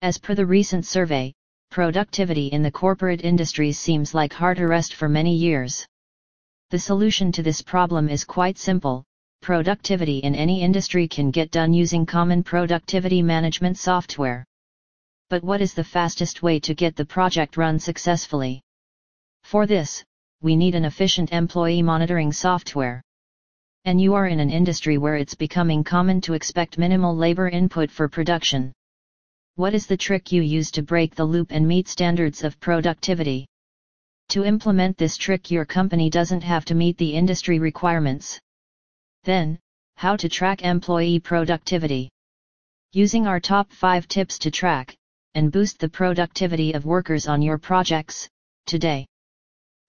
As per the recent survey, productivity in the corporate industries seems like hard arrest for many years. The solution to this problem is quite simple, productivity in any industry can get done using common productivity management software. But what is the fastest way to get the project run successfully? For this, we need an efficient employee monitoring software. And you are in an industry where it's becoming common to expect minimal labor input for production. What is the trick you use to break the loop and meet standards of productivity? To implement this trick your company doesn't have to meet the industry requirements. Then, how to track employee productivity. Using our top 5 tips to track and boost the productivity of workers on your projects, today.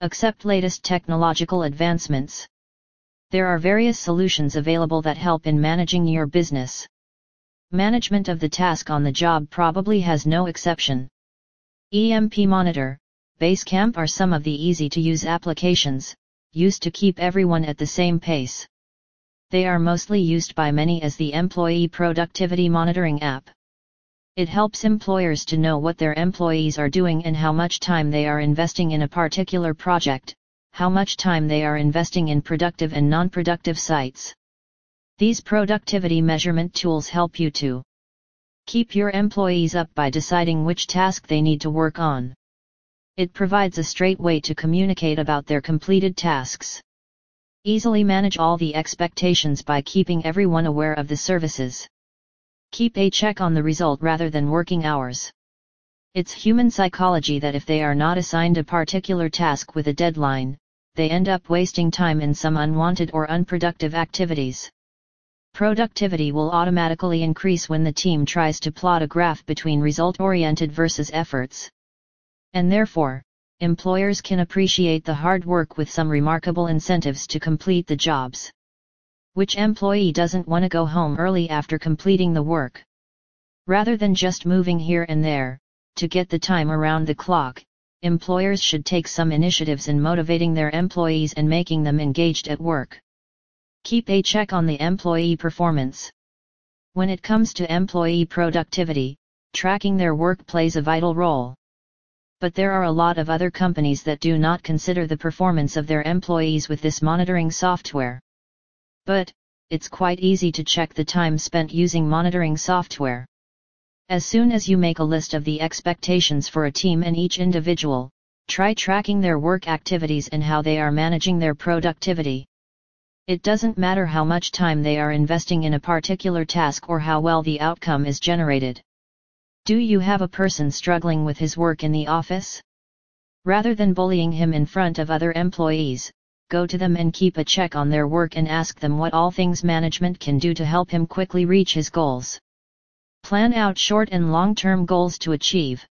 Accept latest technological advancements. There are various solutions available that help in managing your business. Management of the task on the job probably has no exception. EMP Monitor, Basecamp are some of the easy to use applications, used to keep everyone at the same pace. They are mostly used by many as the employee productivity monitoring app. It helps employers to know what their employees are doing and how much time they are investing in a particular project, how much time they are investing in productive and non-productive sites. These productivity measurement tools help you to keep your employees up by deciding which task they need to work on. It provides a straight way to communicate about their completed tasks. Easily manage all the expectations by keeping everyone aware of the services. Keep a check on the result rather than working hours. It's human psychology that if they are not assigned a particular task with a deadline, they end up wasting time in some unwanted or unproductive activities. Productivity will automatically increase when the team tries to plot a graph between result-oriented versus efforts and therefore, employers can appreciate the hard work with some remarkable incentives to complete the jobs. Which employee doesn't want to go home early after completing the work? Rather than just moving here and there, to get the time around the clock, employers should take some initiatives in motivating their employees and making them engaged at work. Keep a check on the employee performance. When it comes to employee productivity, tracking their work plays a vital role but there are a lot of other companies that do not consider the performance of their employees with this monitoring software. But, it's quite easy to check the time spent using monitoring software. As soon as you make a list of the expectations for a team and each individual, try tracking their work activities and how they are managing their productivity. It doesn't matter how much time they are investing in a particular task or how well the outcome is generated. Do you have a person struggling with his work in the office? Rather than bullying him in front of other employees, go to them and keep a check on their work and ask them what all things management can do to help him quickly reach his goals. Plan out short and long-term goals to achieve.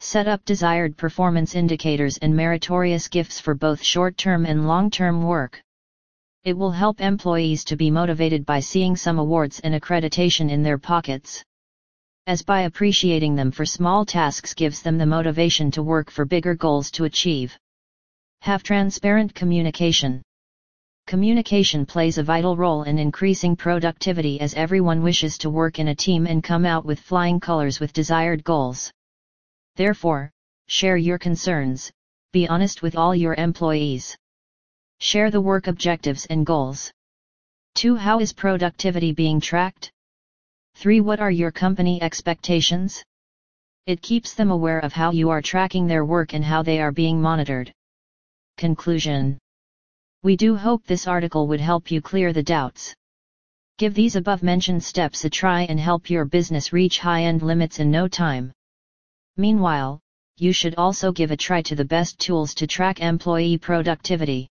Set up desired performance indicators and meritorious gifts for both short-term and long-term work. It will help employees to be motivated by seeing some awards and accreditation in their pockets as by appreciating them for small tasks gives them the motivation to work for bigger goals to achieve. Have transparent communication. Communication plays a vital role in increasing productivity as everyone wishes to work in a team and come out with flying colors with desired goals. Therefore, share your concerns, be honest with all your employees. Share the work objectives and goals. 2. How is productivity being tracked? 3. What are your company expectations? It keeps them aware of how you are tracking their work and how they are being monitored. Conclusion We do hope this article would help you clear the doubts. Give these above mentioned steps a try and help your business reach high end limits in no time. Meanwhile, you should also give a try to the best tools to track employee productivity.